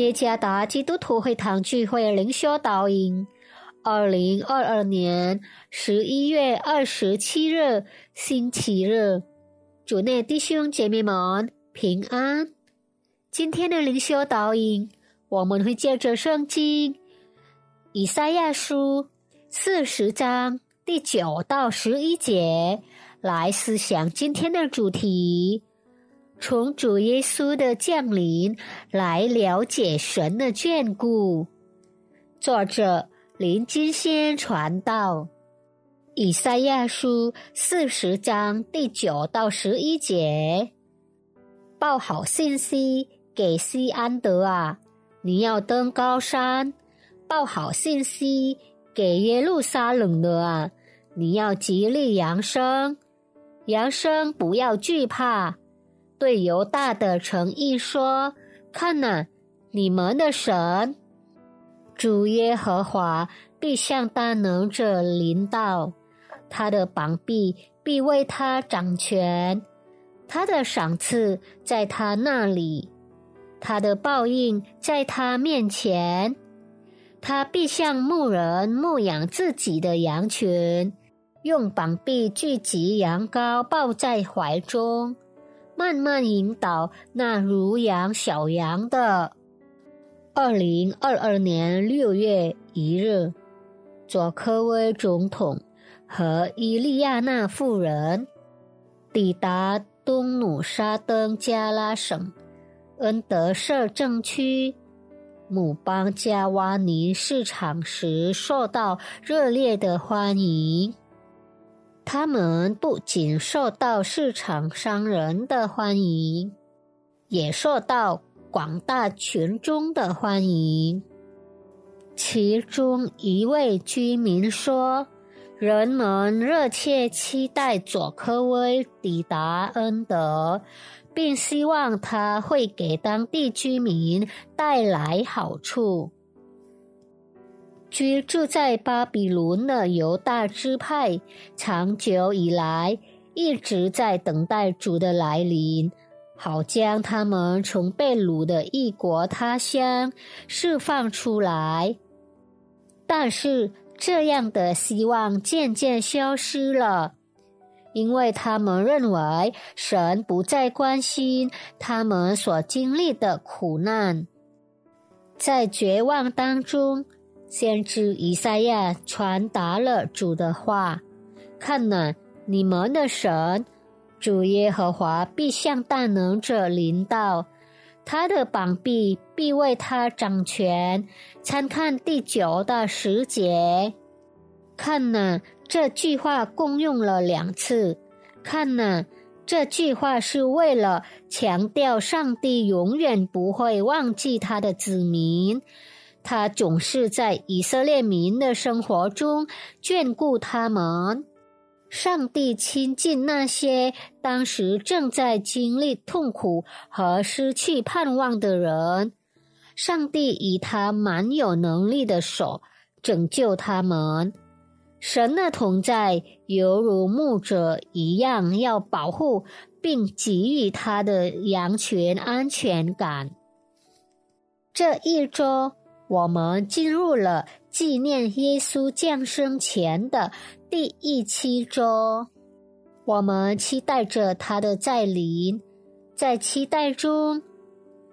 耶加达基督徒会堂聚会灵修导引，二零二二年十一月二十七日星期日，主内弟兄姐妹们平安。今天的灵修导引，我们会借着圣经以赛亚书四十章第九到十一节来思想今天的主题。从主耶稣的降临来了解神的眷顾。作者林金仙传道，以赛亚书四十章第九到十一节，报好信息给西安德啊！你要登高山，报好信息给耶路撒冷的啊！你要极力扬声，扬声不要惧怕。对犹大的诚意说：“看呐，你们的神主耶和华必向大能者临到，他的膀臂必为他掌权，他的赏赐在他那里，他的报应在他面前。他必向牧人牧养自己的羊群，用膀臂聚集羊羔，抱在怀中。”慢慢引导那如羊小羊的。二零二二年六月一日，佐科威总统和伊利亚娜夫人抵达东努沙登加拉省恩德舍镇区姆邦加瓦尼市场时，受到热烈的欢迎。他们不仅受到市场商人的欢迎，也受到广大群众的欢迎。其中一位居民说：“人们热切期待佐科威抵达恩德，并希望他会给当地居民带来好处。”居住在巴比伦的犹大支派，长久以来一直在等待主的来临，好将他们从被掳的异国他乡释放出来。但是，这样的希望渐渐消失了，因为他们认为神不再关心他们所经历的苦难，在绝望当中。先知以赛亚传达了主的话：“看呐，你们的神主耶和华必向大能者临到，他的膀臂必为他掌权。”参看第九的十节。看呐，这句话共用了两次。看呐，这句话是为了强调上帝永远不会忘记他的子民。他总是在以色列民的生活中眷顾他们。上帝亲近那些当时正在经历痛苦和失去盼望的人。上帝以他蛮有能力的手拯救他们。神的同在犹如牧者一样，要保护并给予他的羊群安全感。这一周。我们进入了纪念耶稣降生前的第一期周，我们期待着他的再临，在期待中，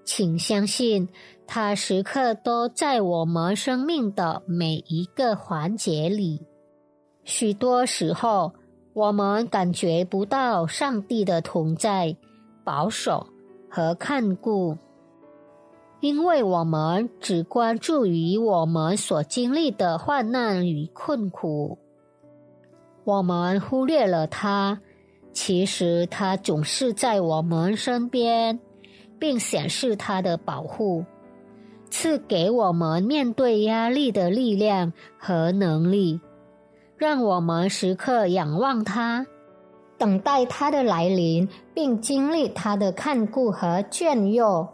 请相信他时刻都在我们生命的每一个环节里。许多时候，我们感觉不到上帝的同在、保守和看顾。因为我们只关注于我们所经历的患难与困苦，我们忽略了他。其实他总是在我们身边，并显示他的保护，赐给我们面对压力的力量和能力，让我们时刻仰望他，等待他的来临，并经历他的看顾和眷佑。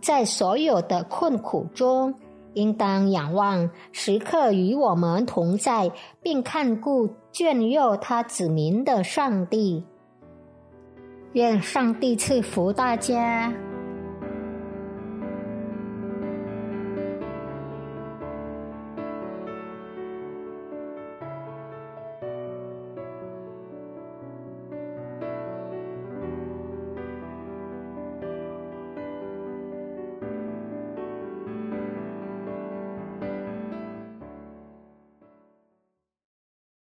在所有的困苦中，应当仰望时刻与我们同在，并看顾眷佑他子民的上帝。愿上帝赐福大家。